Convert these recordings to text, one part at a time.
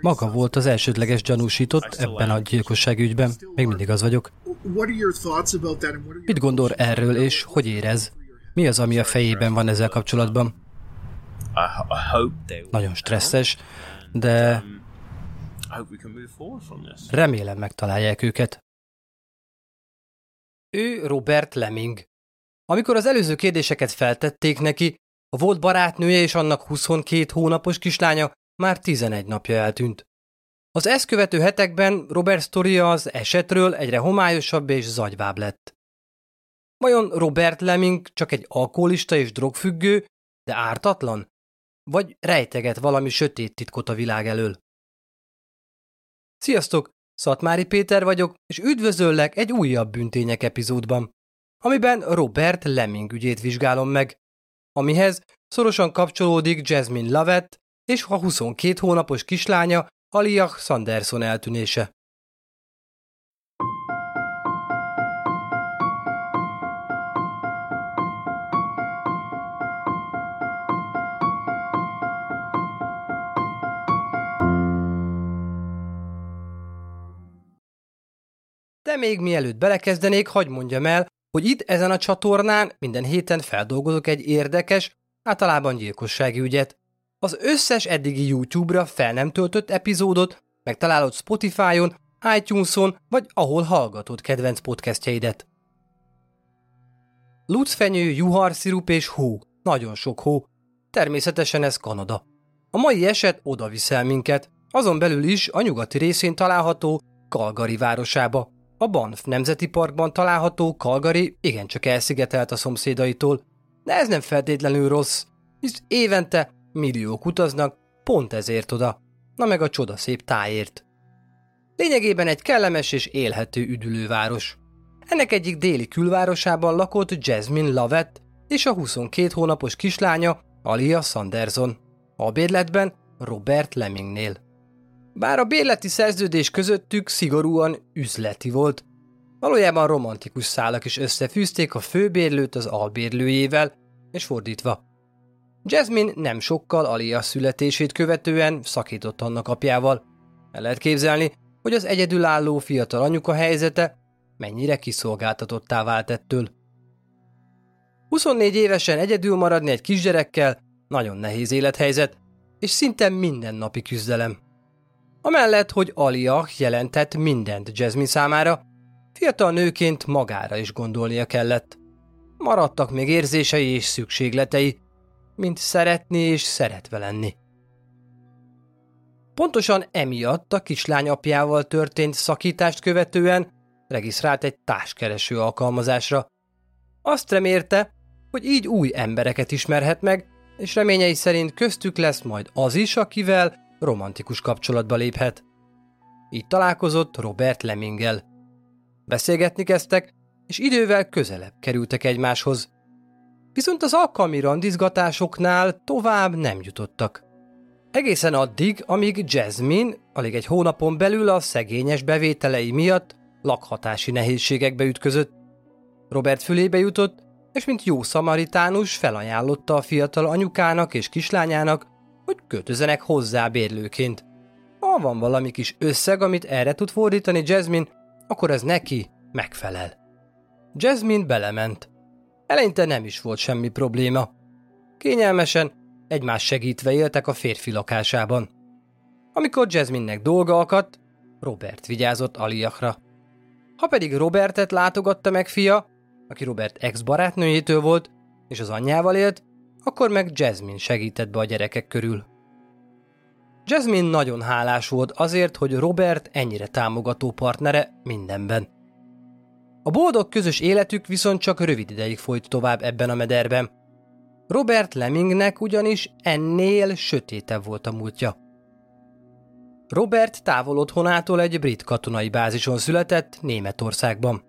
Maga volt az elsődleges gyanúsított ebben a gyilkosságügyben. Még mindig az vagyok. Mit gondol erről, és hogy érez? Mi az, ami a fejében van ezzel kapcsolatban? Nagyon stresszes, de remélem megtalálják őket. Ő Robert Lemming. Amikor az előző kérdéseket feltették neki, a volt barátnője és annak 22 hónapos kislánya már 11 napja eltűnt. Az ezt követő hetekben Robert sztoria az esetről egyre homályosabb és zagyvább lett. Vajon Robert Lemming csak egy alkoholista és drogfüggő, de ártatlan? Vagy rejteget valami sötét titkot a világ elől? Sziasztok! Szatmári Péter vagyok, és üdvözöllek egy újabb bűntények epizódban, amiben Robert Lemming ügyét vizsgálom meg, amihez szorosan kapcsolódik Jasmine Lavett és a 22 hónapos kislánya Aliah Sanderson eltűnése. De még mielőtt belekezdenék, hagyd mondjam el, hogy itt ezen a csatornán minden héten feldolgozok egy érdekes, általában gyilkossági ügyet. Az összes eddigi YouTube-ra fel nem töltött epizódot megtalálod Spotify-on, iTunes-on, vagy ahol hallgatod kedvenc podcastjeidet. Lucfenyő, juharszirup és hó. Nagyon sok hó. Természetesen ez Kanada. A mai eset oda viszel minket, azon belül is a nyugati részén található Calgary városába. A Banff Nemzeti Parkban található Calgary igencsak elszigetelt a szomszédaitól, de ez nem feltétlenül rossz, hisz évente milliók utaznak pont ezért oda, na meg a csodaszép tájért. Lényegében egy kellemes és élhető üdülőváros. Ennek egyik déli külvárosában lakott Jasmine Lavett és a 22 hónapos kislánya Alia Sanderson, a bérletben Robert Lemmingnél. Bár a bérleti szerződés közöttük szigorúan üzleti volt, valójában romantikus szálak is összefűzték a főbérlőt az albérlőjével, és fordítva. Jasmine nem sokkal Alia születését követően szakított annak apjával. El lehet képzelni, hogy az egyedülálló fiatal anyuka helyzete mennyire kiszolgáltatottá vált ettől. 24 évesen egyedül maradni egy kisgyerekkel nagyon nehéz élethelyzet, és szinte mindennapi küzdelem. Amellett, hogy Alia jelentett mindent Jasmine számára, fiatal nőként magára is gondolnia kellett. Maradtak még érzései és szükségletei, mint szeretni és szeretve lenni. Pontosan emiatt a kislány apjával történt szakítást követően regisztrált egy társkereső alkalmazásra. Azt remélte, hogy így új embereket ismerhet meg, és reményei szerint köztük lesz majd az is, akivel romantikus kapcsolatba léphet. Így találkozott Robert Leminggel. Beszélgetni kezdtek, és idővel közelebb kerültek egymáshoz. Viszont az alkalmi randizgatásoknál tovább nem jutottak. Egészen addig, amíg Jasmine alig egy hónapon belül a szegényes bevételei miatt lakhatási nehézségekbe ütközött. Robert fülébe jutott, és mint jó szamaritánus felajánlotta a fiatal anyukának és kislányának, hogy költözenek hozzá bérlőként. Ha van valami kis összeg, amit erre tud fordítani Jasmine, akkor ez neki megfelel. Jasmine belement. Eleinte nem is volt semmi probléma. Kényelmesen, egymás segítve éltek a férfi lakásában. Amikor Jasmine-nek dolga akadt, Robert vigyázott Aliakra. Ha pedig Robertet látogatta meg fia, aki Robert ex-barátnőjétől volt, és az anyjával élt, akkor meg Jasmine segített be a gyerekek körül. Jasmine nagyon hálás volt azért, hogy Robert ennyire támogató partnere mindenben. A boldog közös életük viszont csak rövid ideig folyt tovább ebben a mederben. Robert Lemingnek ugyanis ennél sötétebb volt a múltja. Robert távol otthonától egy brit katonai bázison született Németországban.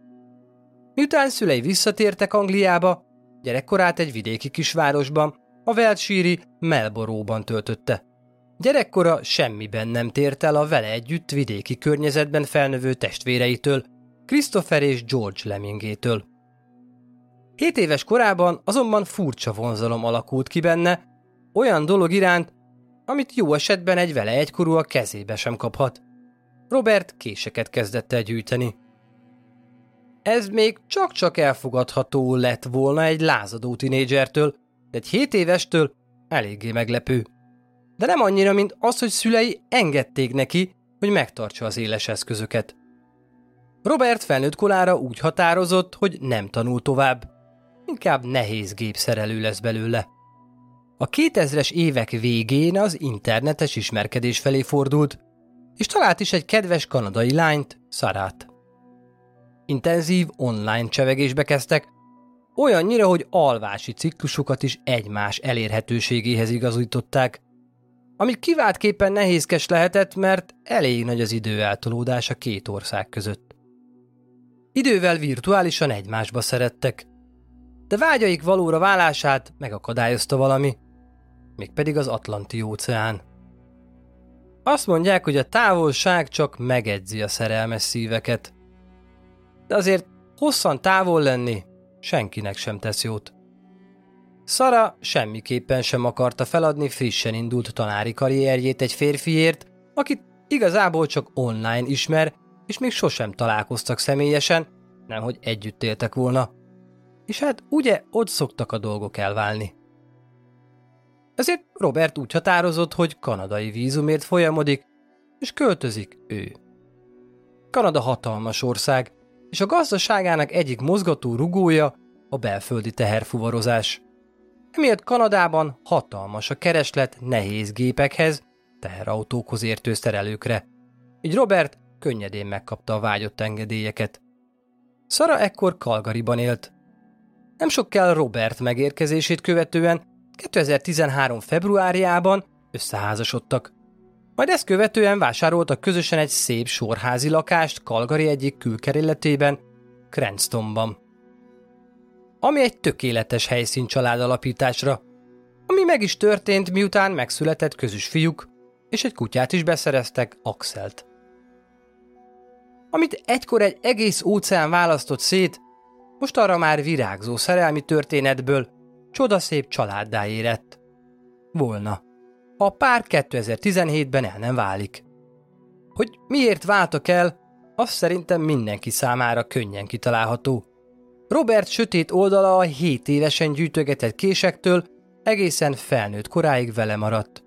Miután szülei visszatértek Angliába, Gyerekkorát egy vidéki kisvárosban, a Veltsíri Melboróban töltötte. Gyerekkora semmiben nem tért el a vele együtt vidéki környezetben felnövő testvéreitől, Christopher és George Lemingétől. Hét éves korában azonban furcsa vonzalom alakult ki benne, olyan dolog iránt, amit jó esetben egy vele egykorú a kezébe sem kaphat. Robert késeket kezdett el gyűjteni. Ez még csak-csak elfogadható lett volna egy lázadó tinédzsertől, de egy 7 évestől eléggé meglepő. De nem annyira, mint az, hogy szülei engedték neki, hogy megtartsa az éles eszközöket. Robert felnőtt kolára úgy határozott, hogy nem tanul tovább, inkább nehéz gépszerelő lesz belőle. A 2000-es évek végén az internetes ismerkedés felé fordult, és talált is egy kedves kanadai lányt, Szarát. Intenzív online csevegésbe kezdtek, olyannyira, hogy alvási ciklusukat is egymás elérhetőségéhez igazították, ami kiváltképpen nehézkes lehetett, mert elég nagy az időeltolódás a két ország között. Idővel virtuálisan egymásba szerettek, de vágyaik valóra válását megakadályozta valami, mégpedig az Atlanti óceán. Azt mondják, hogy a távolság csak megedzi a szerelmes szíveket. De azért hosszan távol lenni senkinek sem tesz jót. Szara semmiképpen sem akarta feladni frissen indult tanári karrierjét egy férfiért, akit igazából csak online ismer, és még sosem találkoztak személyesen, nemhogy együtt éltek volna. És hát ugye ott szoktak a dolgok elválni. Ezért Robert úgy határozott, hogy kanadai vízumért folyamodik, és költözik ő. Kanada hatalmas ország, és a gazdaságának egyik mozgató rugója a belföldi teherfuvarozás. Emiatt Kanadában hatalmas a kereslet nehéz gépekhez, teherautókhoz értő szerelőkre. Így Robert könnyedén megkapta a vágyott engedélyeket. Szara ekkor Kalgariban élt. Nem sok kell Robert megérkezését követően 2013. februárjában összeházasodtak. Majd ezt követően vásároltak közösen egy szép sorházi lakást Kalgari egyik külkerületében, Cranstonban. Ami egy tökéletes helyszín család alapításra, ami meg is történt, miután megszületett közös fiúk, és egy kutyát is beszereztek, Axelt. Amit egykor egy egész óceán választott szét, most arra már virágzó szerelmi történetből csodaszép családdá érett. Volna. A pár 2017-ben el nem válik. Hogy miért váltak el, az szerintem mindenki számára könnyen kitalálható. Robert sötét oldala a 7 évesen gyűjtögetett késektől egészen felnőtt koráig vele maradt.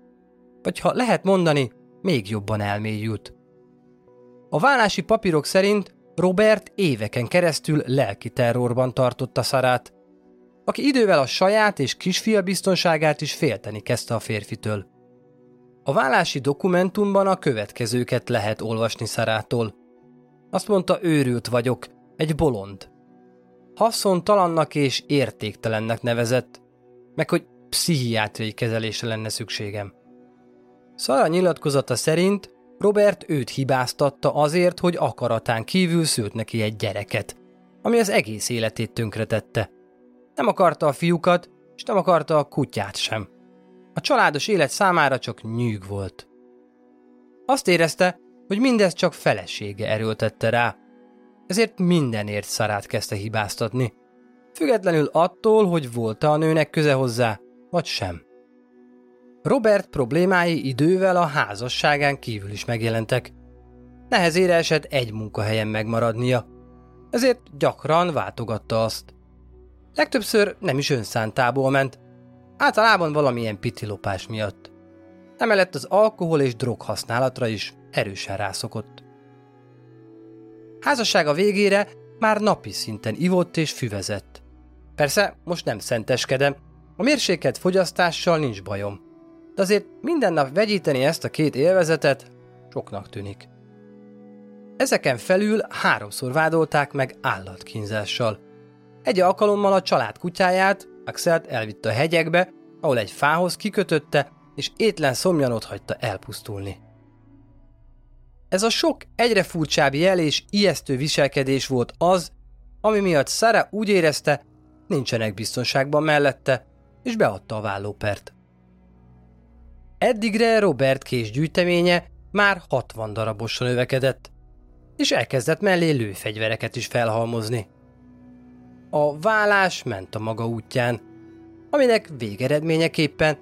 Vagy ha lehet mondani, még jobban elmélyült. A vállási papírok szerint Robert éveken keresztül lelki terrorban tartotta Szarát, aki idővel a saját és kisfia biztonságát is félteni kezdte a férfitől. A vállási dokumentumban a következőket lehet olvasni Szarától. Azt mondta, őrült vagyok, egy bolond. Haszontalannak és értéktelennek nevezett, meg hogy pszichiátriai kezelésre lenne szükségem. Szara nyilatkozata szerint Robert őt hibáztatta azért, hogy akaratán kívül szült neki egy gyereket, ami az egész életét tönkretette. Nem akarta a fiúkat, és nem akarta a kutyát sem. A családos élet számára csak nyűg volt. Azt érezte, hogy mindez csak felesége erőltette rá, ezért mindenért szarát kezdte hibáztatni, függetlenül attól, hogy volt-e a nőnek köze hozzá, vagy sem. Robert problémái idővel a házasságán kívül is megjelentek. Nehezére esett egy munkahelyen megmaradnia, ezért gyakran váltogatta azt. Legtöbbször nem is önszántából ment, általában valamilyen pitilopás miatt. Emellett az alkohol és drog használatra is erősen rászokott. Házassága végére már napi szinten ivott és füvezett. Persze, most nem szenteskedem, a mérsékelt fogyasztással nincs bajom. De azért minden nap vegyíteni ezt a két élvezetet soknak tűnik. Ezeken felül háromszor vádolták meg állatkínzással. Egy alkalommal a család kutyáját, Axelt elvitte a hegyekbe, ahol egy fához kikötötte, és étlen szomjanot hagyta elpusztulni. Ez a sok egyre furcsább jel és ijesztő viselkedés volt az, ami miatt Sara úgy érezte, nincsenek biztonságban mellette, és beadta a vállópert. Eddigre Robert késgyűjteménye már 60 darabosra növekedett, és elkezdett mellé lőfegyvereket is felhalmozni. A vállás ment a maga útján, aminek végeredményeképpen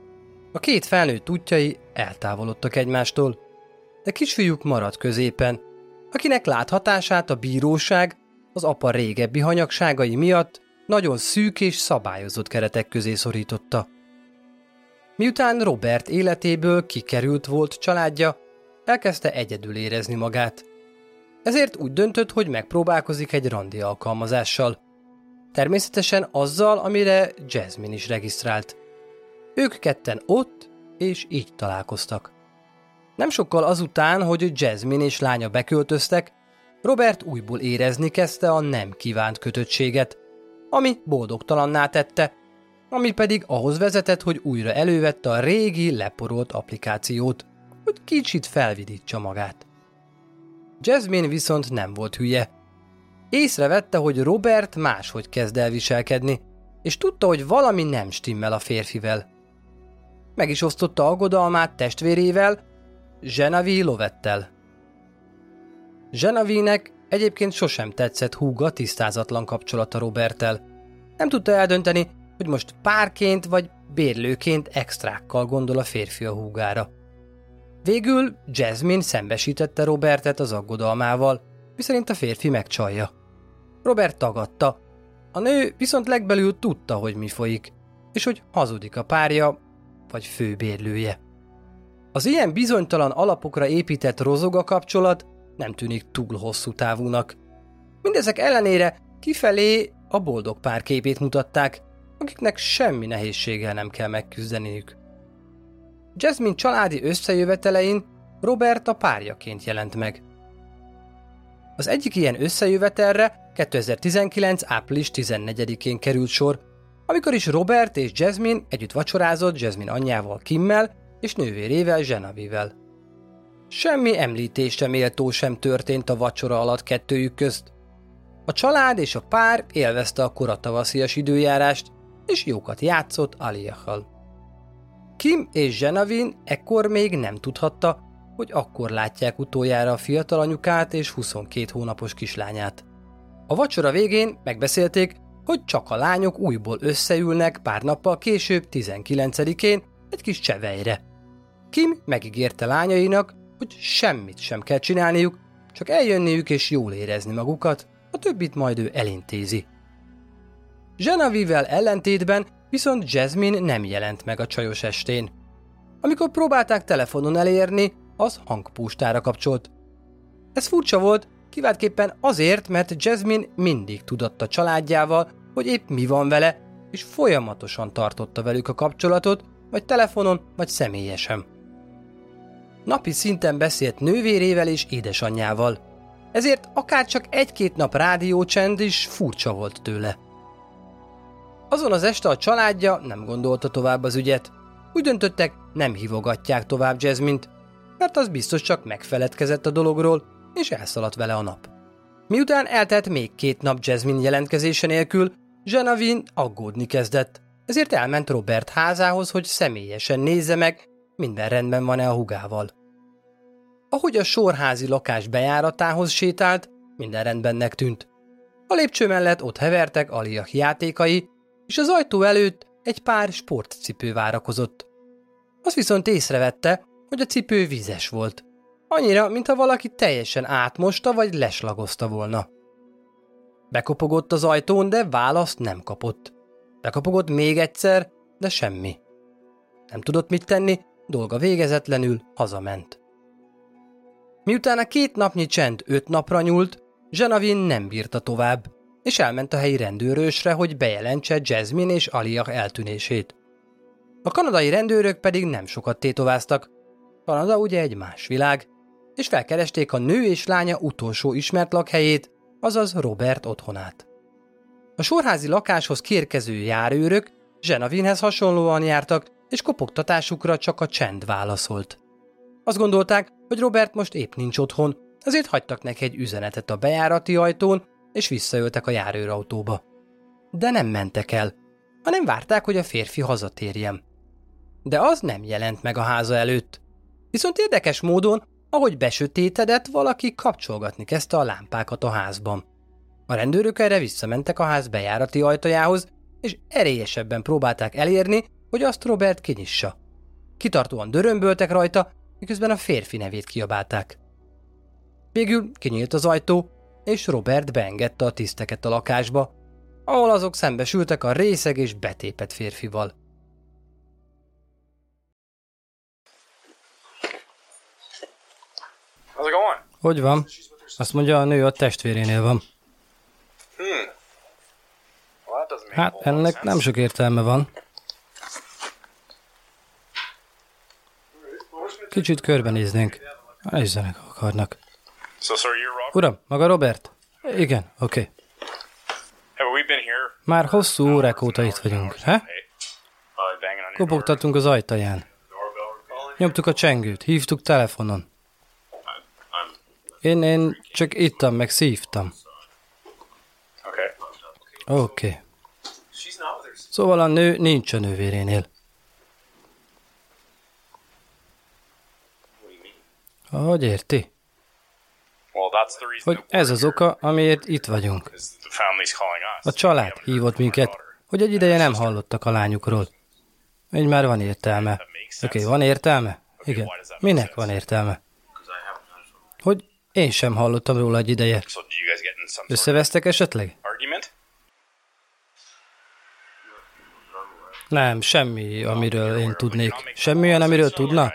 A két felnőtt útjai eltávolodtak egymástól, de kisfiúk maradt középen, akinek láthatását a bíróság az apa régebbi hanyagságai miatt nagyon szűk és szabályozott keretek közé szorította. Miután Robert életéből kikerült volt családja, elkezdte egyedül érezni magát. Ezért úgy döntött, hogy megpróbálkozik egy randi alkalmazással. Természetesen azzal, amire Jasmine is regisztrált. Ők ketten ott, és így találkoztak. Nem sokkal azután, hogy Jasmine és lánya beköltöztek, Robert újból érezni kezdte a nem kívánt kötöttséget, ami boldogtalanná tette, ami pedig ahhoz vezetett, hogy újra elővette a régi, leporolt applikációt, hogy kicsit felvidítsa magát. Jasmine viszont nem volt hülye. Észrevette, hogy Robert máshogy kezd el viselkedni, és tudta, hogy valami nem stimmel a férfivel. Meg is osztotta aggodalmát testvérével, Genevieve Lovettel. Genevieve-nek egyébként sosem tetszett húga tisztázatlan kapcsolata Roberttel. Nem tudta eldönteni, hogy most párként vagy bérlőként extrákkal gondol a férfi a húgára. Végül Jasmine szembesítette Robertet az aggodalmával, miszerint a férfi megcsalja. Robert tagadta, a nő viszont legbelül tudta, hogy mi folyik, és hogy hazudik a párja, vagy főbérlője. Az ilyen bizonytalan alapokra épített rozoga kapcsolat nem tűnik túl hosszú távúnak. Mindezek ellenére kifelé a boldog pár képét mutatták, akiknek semmi nehézséggel nem kell megküzdeniük. Jasmine családi összejövetelein Robert a párjaként jelent meg. Az egyik ilyen összejövetelre 2019. április 14-én került sor, amikor is Robert és Jasmine együtt vacsorázott Jasmine anyjával Kimmel és nővérével Zsenavivel. Semmi említésre méltó sem történt a vacsora alatt kettőjük közt. A család és a pár élvezte a koratavaszias időjárást, és jókat játszott Aliachal. Kim és Zsenavin ekkor még nem tudhatta, hogy akkor látják utoljára a fiatal anyukát és 22 hónapos kislányát. A vacsora végén megbeszélték, hogy csak a lányok újból összeülnek pár nappal később 19-én egy kis csevejre. Kim megígérte lányainak, hogy semmit sem kell csinálniuk, csak eljönniük és jól érezni magukat, a többit majd ő elintézi. Genevieve-vel ellentétben viszont Jasmine nem jelent meg a csajos estén. Amikor próbálták telefonon elérni, az hangpústára kapcsolt. Ez furcsa volt, kiváltképpen azért, mert Jasmine mindig tudatta családjával, hogy épp mi van vele, és folyamatosan tartotta velük a kapcsolatot, vagy telefonon, vagy személyesen. Napi szinten beszélt nővérével és édesanyjával, ezért akár csak egy-két nap rádiócsend is furcsa volt tőle. Azon az este a családja nem gondolta tovább az ügyet. Úgy döntöttek, nem hívogatják tovább Jasmine-t, mert az biztos csak megfeledkezett a dologról, és elszaladt vele a nap. Miután eltelt még két nap Jasmine jelentkezése nélkül, Genevieve aggódni kezdett, ezért elment Robert házához, hogy személyesen nézze meg, minden rendben van-e a hugával. Ahogy a sorházi lakás bejáratához sétált, minden rendbennek tűnt. A lépcső mellett ott hevertek Aliak játékai, és az ajtó előtt egy pár sportcipő várakozott. Az viszont észrevette, hogy a cipő vizes volt. Annyira, mintha valaki teljesen átmosta vagy leslagozta volna. Bekopogott az ajtón, de választ nem kapott. Bekopogott még egyszer, de semmi. Nem tudott mit tenni, dolga végezetlenül hazament. Miután a két napnyi csend öt napra nyúlt, Zsanavin nem bírta tovább, és elment a helyi rendőrösre, hogy bejelentse Jasmine és Alia eltűnését. A kanadai rendőrök pedig nem sokat tétováztak. Kanada ugye egy más világ, és felkeresték a nő és lánya utolsó ismert lakhelyét, azaz Robert otthonát. A sorházi lakáshoz kérkező járőrök Zsenavinhez hasonlóan jártak, és kopogtatásukra csak a csend válaszolt. Azt gondolták, hogy Robert most épp nincs otthon, ezért hagytak neki egy üzenetet a bejárati ajtón, és visszaöltek a járőrautóba. De nem mentek el, hanem várták, hogy a férfi hazatérjen. De az nem jelent meg a háza előtt. Viszont érdekes módon, ahogy besötétedett, valaki kapcsolgatni kezdte a lámpákat a házban. A rendőrök erre visszamentek a ház bejárati ajtajához, és erélyesebben próbálták elérni, hogy azt Robert kinyissa. kitartóan dörömböltek rajta, miközben a férfi nevét kiabálták. Végül kinyílt az ajtó, és Robert beengedte a tiszteket a lakásba, ahol azok szembesültek a részeg és betépet férfival. How's it going? Hogy van? Azt mondja, a nő a testvérénél van. Hmm. Hát ennek nem sok értelme van. Kicsit körbenéznénk. Nézzenek, ha akarnak. Uram, maga Robert? Igen, oké. Okay. Már hosszú órák óta itt vagyunk, he? Uh. Kopogtatunk az ajtaján. Nyomtuk a csengőt, hívtuk telefonon. Én, én csak ittam, meg szívtam. Okay. Oké. Okay. With her. Szóval a nő nincs a nővérénél. Hogy érti? Hogy ez az oka, amiért itt vagyunk. A család hívott minket, hogy egy ideje nem hallottak a lányukról. Így már van értelme. Oké, okay, van értelme? Igen. Minek van értelme? Hogy én sem hallottam róla egy ideje. Összevesztek esetleg? Nem, semmi, amiről én tudnék. Semmi olyan, amiről tudna?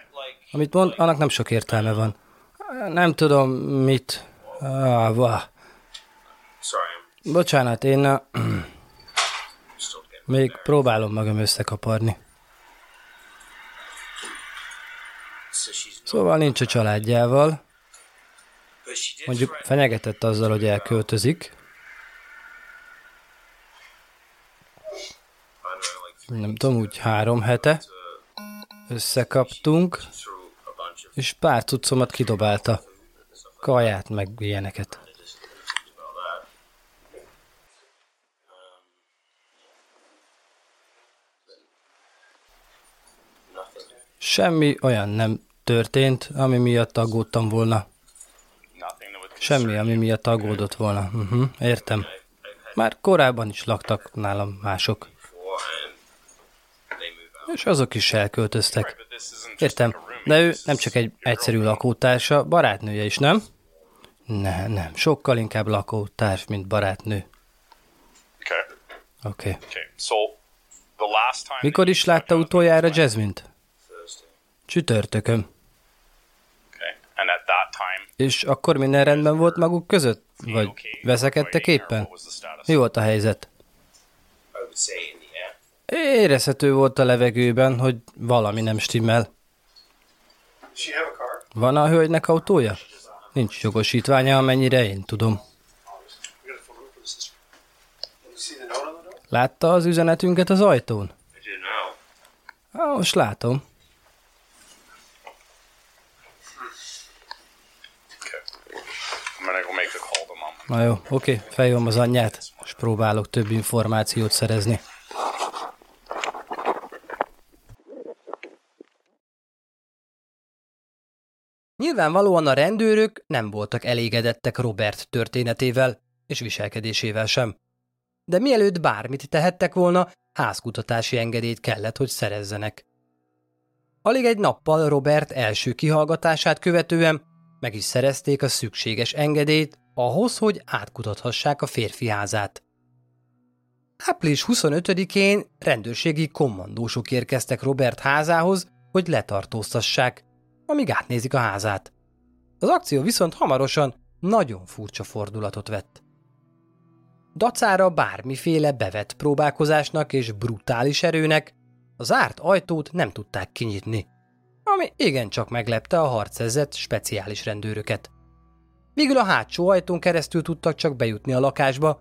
Amit mond, annak nem sok értelme van. Nem tudom, mit... Ah, vah. Bocsánat, én getting még próbálom magam összekaparni. Szóval nincs a családjával. Mondjuk fenyegetett azzal, hogy elköltözik. Nem tudom, úgy három hete. Összekaptunk, és pár cuccomat kidobálta. Kaját, meg ilyeneket. Semmi olyan nem történt, ami miatt aggódtam volna. Semmi, ami miatt aggódott volna. Uh-huh, értem. Már korábban is laktak nálam mások. És azok is elköltöztek. Értem, de ő nem csak egy egyszerű lakótársa, barátnője is, nem? Nem, nem, sokkal inkább lakótárs, mint barátnő. Oké. Okay. Mikor is látta utoljára Jasmine-t? Csütörtökön. És akkor minden rendben volt maguk között? Vagy veszekedtek éppen? Mi volt a helyzet? Érezhető volt a levegőben, hogy valami nem stimmel. Van a hölgynek autója? Nincs jogosítványa, amennyire én tudom. Látta az üzenetünket az ajtón? Á, most látom. Okay. I'm gonna go make a call to mom. Na jó, oké, felhívom az anyját, és próbálok több információt szerezni. Nyilvánvalóan a rendőrök nem voltak elégedettek Robert történetével és viselkedésével sem. De mielőtt bármit tehettek volna, házkutatási engedélyt kellett, hogy szerezzenek. Alig egy nappal Robert első kihallgatását követően meg is szerezték a szükséges engedélyt ahhoz, hogy átkutathassák a férfi házát. Április 25-én rendőrségi kommandósok érkeztek Robert házához, hogy letartóztassák, amíg átnézik a házát. Az akció viszont hamarosan nagyon furcsa fordulatot vett. Dacára bármiféle bevett próbálkozásnak és brutális erőnek a zárt ajtót nem tudták kinyitni, ami igencsak meglepte a harcezett speciális rendőröket. Végül a hátsó ajtón keresztül tudtak csak bejutni a lakásba,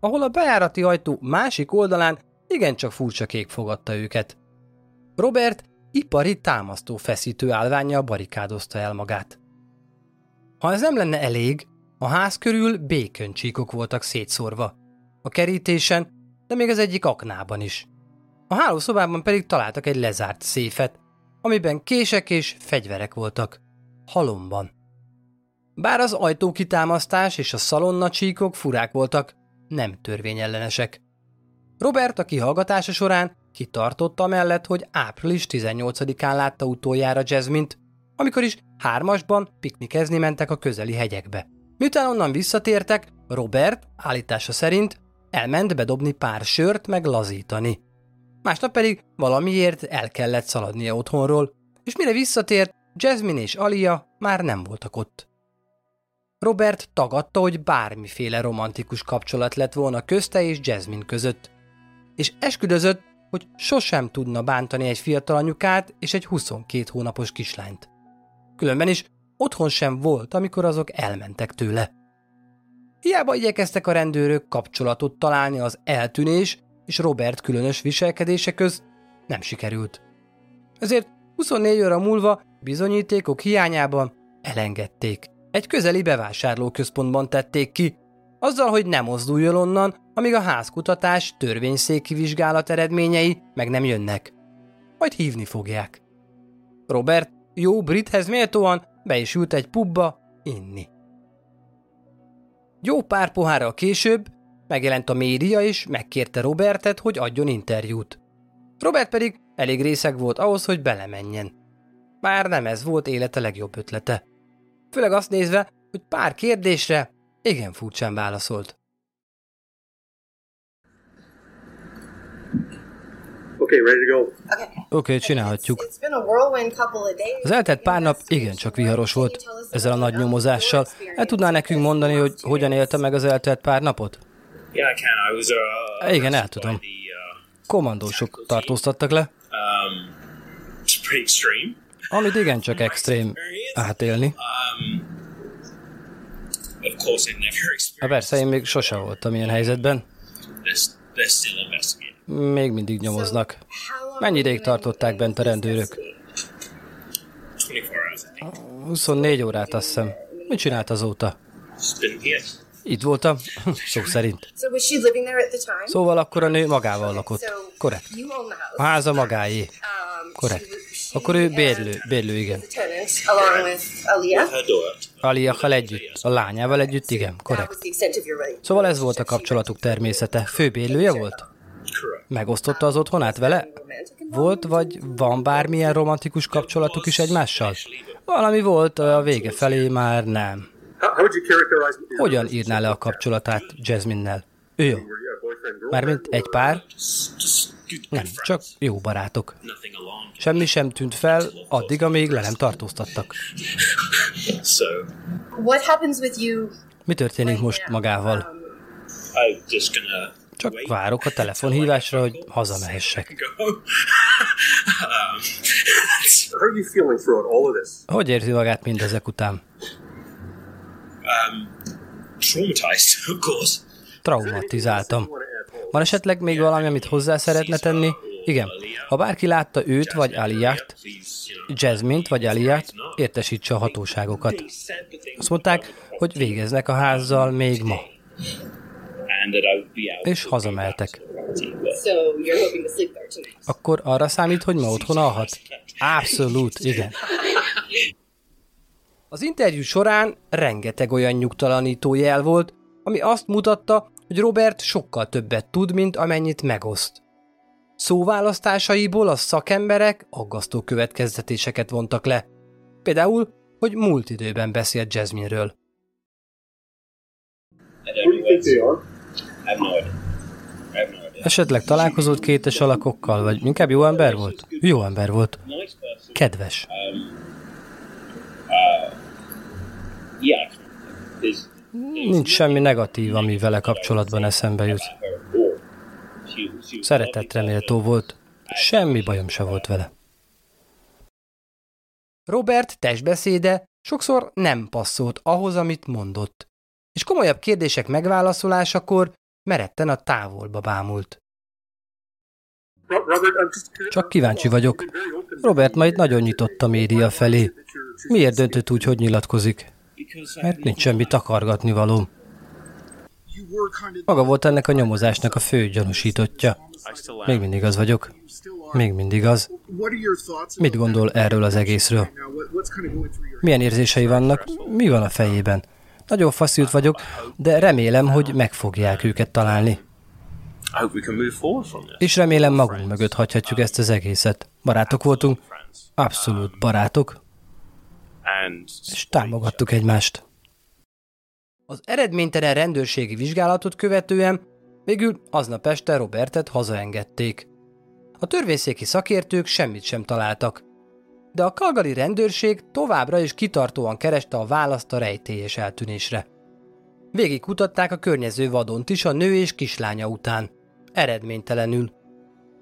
ahol a bejárati ajtó másik oldalán igencsak furcsa kék fogadta őket. Robert ipari támasztó feszítő állványjal barikádozta el magát. Ha ez nem lenne elég, a ház körül béköncsíkok voltak szétszórva. A kerítésen, de még az egyik aknában is. A hálószobában pedig találtak egy lezárt széfet, amiben kések és fegyverek voltak. Halomban. Bár az ajtókitámasztás és a szalonna csíkok furák voltak, nem törvényellenesek. Robert a kihallgatása során kitartott amellett, hogy április 18-án látta utoljára Jasmine-t, amikor is hármasban piknikezni mentek a közeli hegyekbe. Miután onnan visszatértek, Robert állítása szerint elment bedobni pár sört meg lazítani. Másnap pedig valamiért el kellett szaladnia otthonról, és mire visszatért, Jasmine és Alia már nem voltak ott. Robert tagadta, hogy bármiféle romantikus kapcsolat lett volna közte és Jasmine között, és esküdözött, hogy sosem tudna bántani egy fiatal anyukát és egy 22 hónapos kislányt. Különben is otthon sem volt, amikor azok elmentek tőle. Hiába igyekeztek a rendőrök kapcsolatot találni az eltűnés és Robert különös viselkedése közt, nem sikerült. Ezért 24 óra múlva bizonyítékok hiányában elengedték. Egy közeli bevásárlóközpontban tették ki, azzal, hogy nem mozduljon onnan, amíg a házkutatás törvényszéki vizsgálat eredményei meg nem jönnek. Majd hívni fogják. Robert jó brithez méltóan be is ült egy pubba inni. Jó pár pohárral később megjelent a média és megkérte Robertet, hogy adjon interjút. Robert pedig elég részeg volt ahhoz, hogy belemenjen. Már nem ez volt élete legjobb ötlete. Főleg azt nézve, hogy pár kérdésre igen furcsán válaszolt. Okay, ready to go. Oké, okay, csinálhatjuk. It's been a whirlwind couple of days. Az eltelt pár nap igencsak viharos volt ezzel a nagy nyomozással. El tudná nekünk mondani, hogy hogyan élte meg az eltelt pár napot? Yeah, I can. I was. Uh, Igen, el tudom. uh, Kommandósok tartóztattak le, um, it's pretty extreme. amit igencsak extrém átélni. Um, of course, I've never Ha experienced. persze, én még sose voltam ilyen helyzetben. They're, they're still investigating. Még mindig nyomoznak. Mennyi ideig tartották bent a rendőrök? 24 hours, I think. 24 órát azt hiszem. Mit csinált azóta? Itt voltam? Szó szerint. So was she living there at the time? Szóval akkor a nő magával lakott. So Korrekt. A háza magáé. Um, Korrekt. Akkor ő bérlő, bérlő, igen. Aliakkal együtt, a lányával együtt, igen, korrekt. Szóval ez volt a kapcsolatuk természete. Főbérlője volt? Megosztotta az otthonát vele? Volt vagy van bármilyen romantikus kapcsolatuk is egymással? Valami volt, a vége felé már nem. Hogyan írná le a kapcsolatát Jasmine-nel? Ő jó. Mármint egy pár? Nem, csak jó barátok. Semmi sem tűnt fel, addig, amíg le nem tartóztattak. So, What happens with you? Mi történik most magával? I'm just gonna Csak várok a telefonhívásra, hogy hazamehessek. Go. How are you feeling throughout all of this? Hogy érzi magát mindezek után? um, traumatized, of course. Traumatizáltam. Van esetleg még valami, amit hozzá szeretne tenni? Igen. Ha bárki látta őt vagy Aliát. Jasmine-t vagy Aliát, értesítse a hatóságokat. Azt mondták, hogy végeznek a házzal még ma, és hazameltek. Akkor arra számít, hogy ma otthon alhat? Abszolút, igen. Az interjú során rengeteg olyan nyugtalanító jel volt, ami azt mutatta, hogy Robert sokkal többet tud, mint amennyit megoszt. Szóválasztásaiból a szakemberek aggasztó következtetéseket vontak le. Például, hogy múlt időben beszélt Jasmine-ről. Esetleg találkozott kétes alakokkal, vagy inkább jó ember volt? Jó ember volt. Nice person. Kedves. Nincs semmi negatív, ami vele kapcsolatban eszembe jut. Szeretetre méltó volt. Semmi bajom se volt vele. Robert testbeszéde sokszor nem passzolt ahhoz, amit mondott, és komolyabb kérdések megválaszolásakor meretten a távolba bámult. Csak kíváncsi vagyok. Robert majd nagyon nyitott a média felé. Miért döntött úgy, hogy nyilatkozik? Mert nincs semmi takargatni valóm. Maga volt ennek a nyomozásnak a fő gyanúsítottja. Még mindig az vagyok. Még mindig az. Mit gondol erről az egészről? Milyen érzései vannak? Mi van a fejében? Nagyon faszült vagyok, de remélem, hogy meg fogják őket találni. És remélem magunk mögött hagyhatjuk ezt az egészet. Barátok voltunk, abszolút barátok, és támogattuk egymást. Az eredménytelen rendőrségi vizsgálatot követően végül aznap este Robertet hazaengedték. A törvényszéki szakértők semmit sem találtak, de a kalgali rendőrség továbbra is kitartóan kereste a választ a rejtélyes eltűnésre. Végig kutatták a környező vadont is a nő és kislánya után. Eredménytelenül.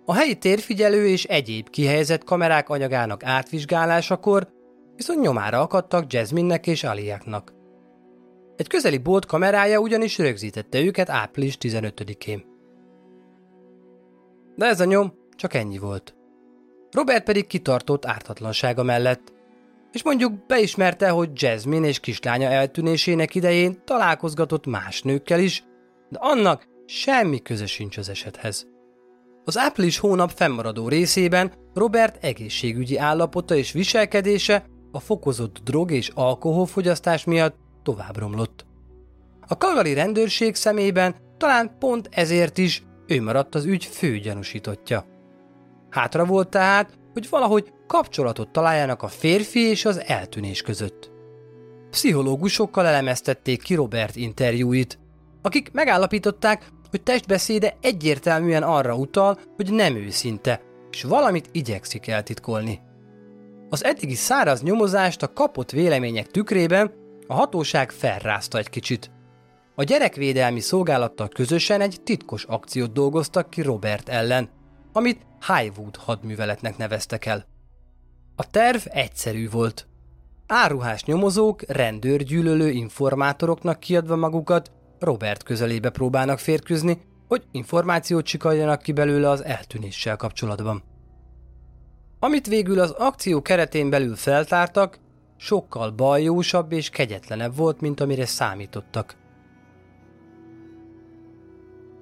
A helyi térfigyelő és egyéb kihelyezett kamerák anyagának átvizsgálásakor viszont nyomára akadtak Jasminnek és Aliáknak. Egy közeli bolt kamerája ugyanis rögzítette őket április 15-én. De ez a nyom csak ennyi volt. Robert pedig kitartott ártatlansága mellett, és mondjuk beismerte, hogy Jasmine és kislánya eltűnésének idején találkozgatott más nőkkel is, de annak semmi köze sincs az esethez. Az április hónap fennmaradó részében Robert egészségügyi állapota és viselkedése a fokozott drog és alkoholfogyasztás miatt tovább romlott. A kalgali rendőrség szemében talán pont ezért is ő maradt az ügy fő gyanúsítottja. Hátra volt tehát, hogy valahogy kapcsolatot találjanak a férfi és az eltűnés között. Pszichológusokkal elemeztették ki Robert interjúit, akik megállapították, hogy testbeszéde egyértelműen arra utal, hogy nem őszinte, és valamit igyekszik eltitkolni. Az eddigi száraz nyomozást a kapott vélemények tükrében a hatóság felrázta egy kicsit. A gyerekvédelmi szolgálattal közösen egy titkos akciót dolgoztak ki Robert ellen, amit Highwood hadműveletnek neveztek el. A terv egyszerű volt. Áruhás nyomozók, rendőrgyűlölő informátoroknak kiadva magukat Robert közelébe próbálnak férkőzni, hogy információt csikaljanak ki belőle az eltűnéssel kapcsolatban. Amit végül az akció keretén belül feltártak, sokkal bajósabb és kegyetlenebb volt, mint amire számítottak.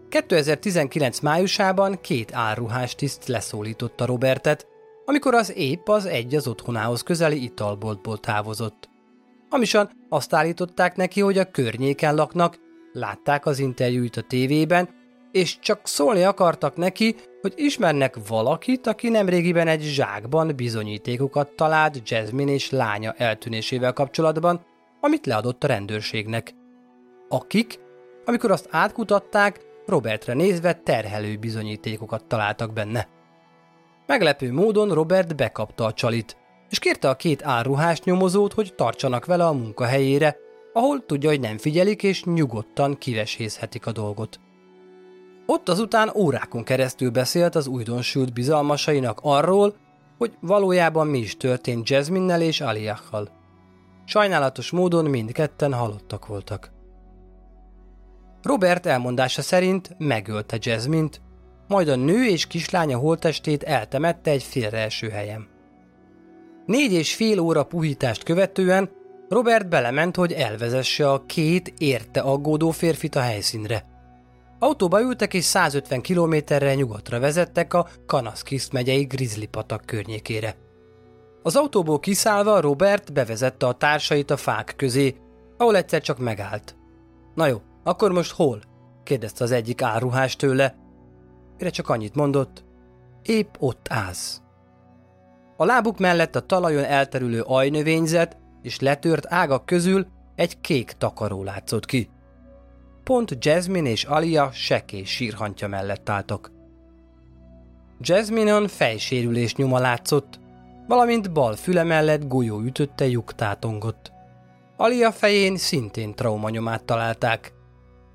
2019 májusában két áruhás tiszt leszólította Robertet, amikor az épp az egy az otthonához közeli italboltból távozott. Amisan azt állították neki, hogy a környéken laknak, látták az interjút a tévében, és csak szólni akartak neki, hogy ismernek valakit, aki nemrégiben egy zsákban bizonyítékokat talált Jasmine és lánya eltűnésével kapcsolatban, amit leadott a rendőrségnek. Akik, amikor azt átkutatták, Robertre nézve terhelő bizonyítékokat találtak benne. Meglepő módon Robert bekapta a csalit, és kérte a két áruhás nyomozót, hogy tartsanak vele a munkahelyére, ahol tudja, hogy nem figyelik, és nyugodtan kivesészhetik a dolgot. Ott azután órákon keresztül beszélt az újdonsült bizalmasainak arról, hogy valójában mi is történt Jasminnel és Aliakkal. Sajnálatos módon mindketten halottak voltak. Robert elmondása szerint megölte Jasmint, majd a nő és kislánya holtestét eltemette egy félreeső helyen. Négy és fél óra puhítást követően Robert belement, hogy elvezesse a két érte aggódó férfit a helyszínre. Autóba ültek és 150 kilométerre nyugatra vezettek a Kanaskis megyei Grizzly patak környékére. Az autóból kiszállva Robert bevezette a társait a fák közé, ahol egyszer csak megállt. Na jó, akkor most hol? kérdezte az egyik áruhás tőle. Mire csak annyit mondott, épp ott állsz. A lábuk mellett a talajon elterülő ajnövényzet és letört ágak közül egy kék takaró látszott ki. Pont Jasmine és Alia sekély sírhantja mellett álltak. Jasmine-on fejsérülés nyoma látszott, valamint bal füle mellett golyó ütötte lyuktátongott. Alia fején szintén traumanyomát találták.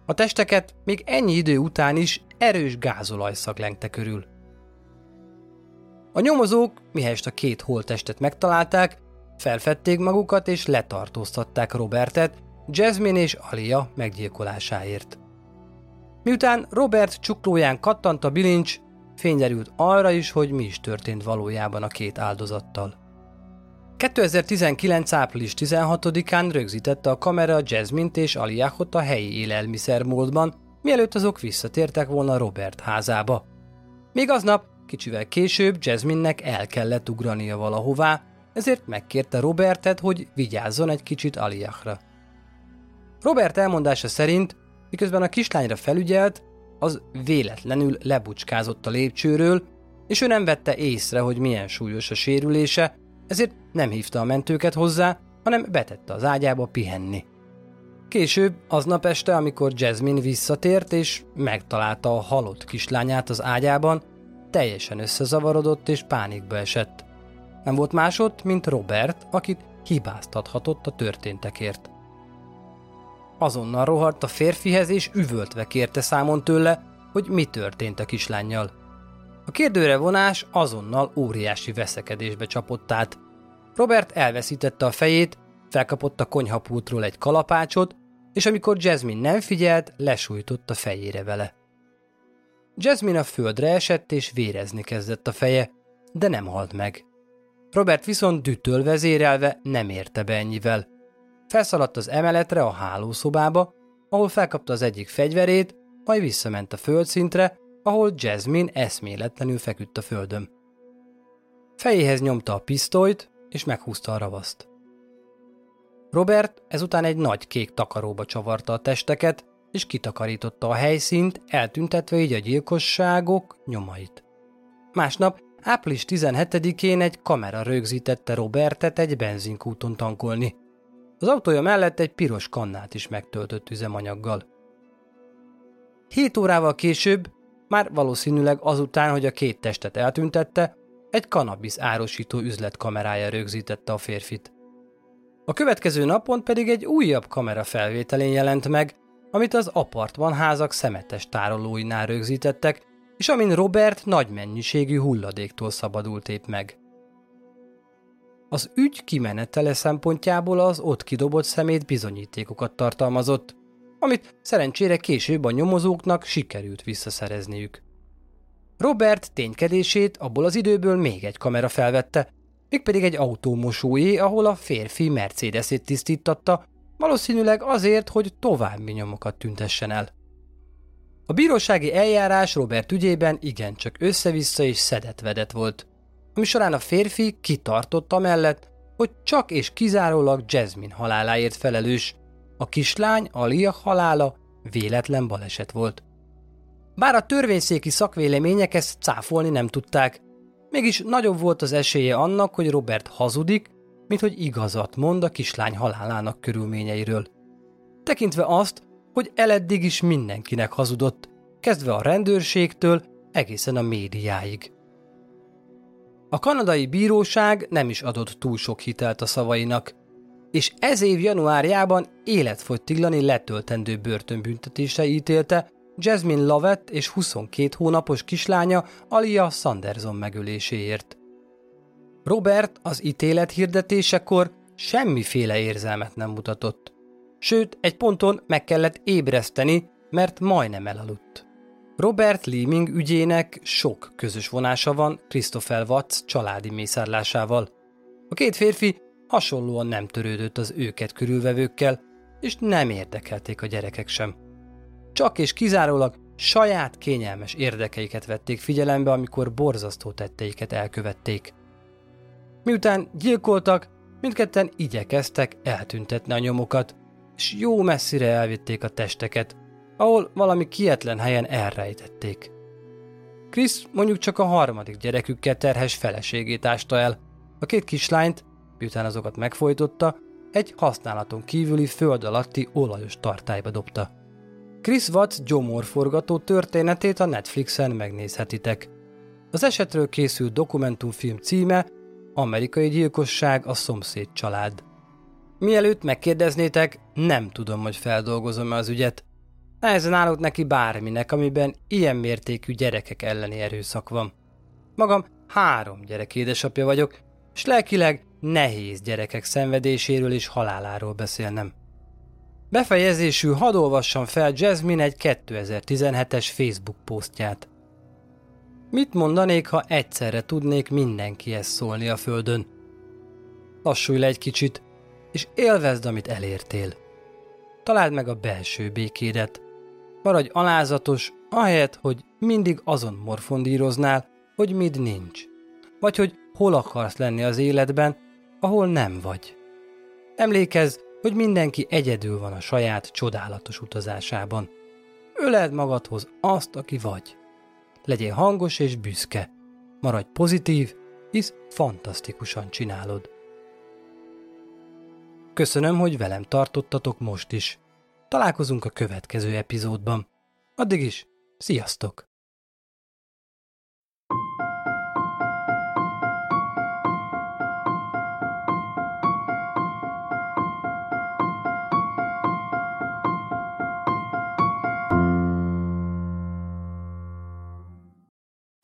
A testeket még ennyi idő után is erős gázolajszag lengte körül. A nyomozók, mihelyest a két holttestet megtalálták, felfedték magukat és letartóztatták Robertet, Jasmine és Alia meggyilkolásáért. Miután Robert csuklóján kattant a bilincs, fényderült arra is, hogy mi is történt valójában a két áldozattal. 2019. április 16-án rögzítette a kamera Jasmine-t és Aliahot a helyi élelmiszermódban, mielőtt azok visszatértek volna Robert házába. Még aznap, kicsivel később Jasmine-nek el kellett ugrania valahová, ezért megkérte Robertet, hogy vigyázzon egy kicsit Aliahra. Robert elmondása szerint, miközben a kislányra felügyelt, az véletlenül lebucskázott a lépcsőről, és ő nem vette észre, hogy milyen súlyos a sérülése, ezért nem hívta a mentőket hozzá, hanem betette az ágyába pihenni. Később, aznap este, amikor Jasmine visszatért és megtalálta a halott kislányát az ágyában, teljesen összezavarodott és pánikba esett. Nem volt másod, mint Robert, akit hibáztathatott a történtekért. Azonnal rohart a férfihez és üvöltve kérte számon tőle, hogy mi történt a kislányjal. A kérdőre vonás azonnal óriási veszekedésbe csapott át. Robert elveszítette a fejét, felkapott a konyhapultról egy kalapácsot, és amikor Jasmine nem figyelt, lesújtott a fejére vele. Jasmine a földre esett és vérezni kezdett a feje, de nem halt meg. Robert viszont dütől vezérelve nem érte be ennyivel. Felszaladt az emeletre a hálószobába, ahol felkapta az egyik fegyverét, majd visszament a földszintre, ahol Jasmine eszméletlenül feküdt a földön. Fejéhez nyomta a pisztolyt, és meghúzta a ravaszt. Robert ezután egy nagy kék takaróba csavarta a testeket, és kitakarította a helyszínt, eltüntetve így a gyilkosságok nyomait. Másnap, április 17-én egy kamera rögzítette Robertet egy benzinkúton tankolni. Az autója mellett egy piros kannát is megtöltött üzemanyaggal. Hét órával később, már valószínűleg azután, hogy a két testet eltüntette, egy kanabisz árosító üzlet kamerája rögzítette a férfit. A következő napon pedig egy újabb kamera felvételén jelent meg, amit az apartman házak szemetes tárolóinál rögzítettek, és amin Robert nagy mennyiségű hulladéktól szabadult épp meg. Az ügy kimenetele szempontjából az ott kidobott szemét bizonyítékokat tartalmazott, amit szerencsére később a nyomozóknak sikerült visszaszerezniük. Robert ténykedését abból az időből még egy kamera felvette, mégpedig egy autómosóé, ahol a férfi Mercedesét tisztítatta, valószínűleg azért, hogy további nyomokat tüntessen el. A bírósági eljárás Robert ügyében igencsak össze-vissza és szedetvedett volt, ami során a férfi kitartott mellett, hogy csak és kizárólag Jasmine haláláért felelős, a kislány Alia halála véletlen baleset volt. Bár a törvényszéki szakvélemények ezt cáfolni nem tudták, mégis nagyobb volt az esélye annak, hogy Robert hazudik, mint hogy igazat mond a kislány halálának körülményeiről. Tekintve azt, hogy eleddig is mindenkinek hazudott, kezdve a rendőrségtől egészen a médiáig. A kanadai bíróság nem is adott túl sok hitelt a szavainak, és ez év januárjában életfogytiglani letöltendő börtönbüntetése ítélte Jasmine Lovett és 22 hónapos kislánya Alia Sanderson megöléséért. Robert az ítélet hirdetésekor semmiféle érzelmet nem mutatott. Sőt, egy ponton meg kellett ébreszteni, mert majdnem elaludt. Robert Leeming ügyének sok közös vonása van Christopher Watts családi mészárlásával. A két férfi hasonlóan nem törődött az őket körülvevőkkel, és nem érdekelték a gyerekek sem. Csak és kizárólag saját kényelmes érdekeiket vették figyelembe, amikor borzasztó tetteiket elkövették. Miután gyilkoltak, mindketten igyekeztek eltüntetni a nyomokat, és jó messzire elvitték a testeket, ahol valami kietlen helyen elrejtették. Chris mondjuk csak a harmadik gyerekükkel terhes feleségét ásta el. A két kislányt, miután azokat megfojtotta, egy használaton kívüli föld alatti olajos tartályba dobta. Chris Watts gyomorforgató történetét a Netflixen megnézhetitek. Az esetről készült dokumentumfilm címe Amerikai gyilkosság a szomszéd család. Mielőtt megkérdeznétek, nem tudom, hogy feldolgozom-e az ügyet. Nehezen állok neki bárminek, amiben ilyen mértékű gyerekek elleni erőszak van. Magam három gyerek édesapja vagyok, és lelkileg nehéz gyerekek szenvedéséről és haláláról beszélnem. Befejezésű hadd olvassam fel Jasmine egy 2017-es Facebook posztját. Mit mondanék, ha egyszerre tudnék mindenkihez szólni a földön? Lassulj le egy kicsit, és élvezd, amit elértél. Találd meg a belső békédet. Maradj alázatos, ahelyett, hogy mindig azon morfondíroznál, hogy mit nincs. Vagy hogy hol akarsz lenni az életben, ahol nem vagy. Emlékezz, hogy mindenki egyedül van a saját csodálatos utazásában. öleld magadhoz azt, aki vagy. Legyél hangos és büszke. Maradj pozitív, hisz fantasztikusan csinálod. Köszönöm, hogy velem tartottatok most is. Találkozunk a következő epizódban. Addig is, sziasztok!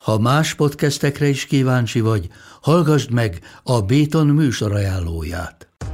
Ha más podcastekre is kíváncsi vagy, hallgassd meg a Béton műsor ajánlóját.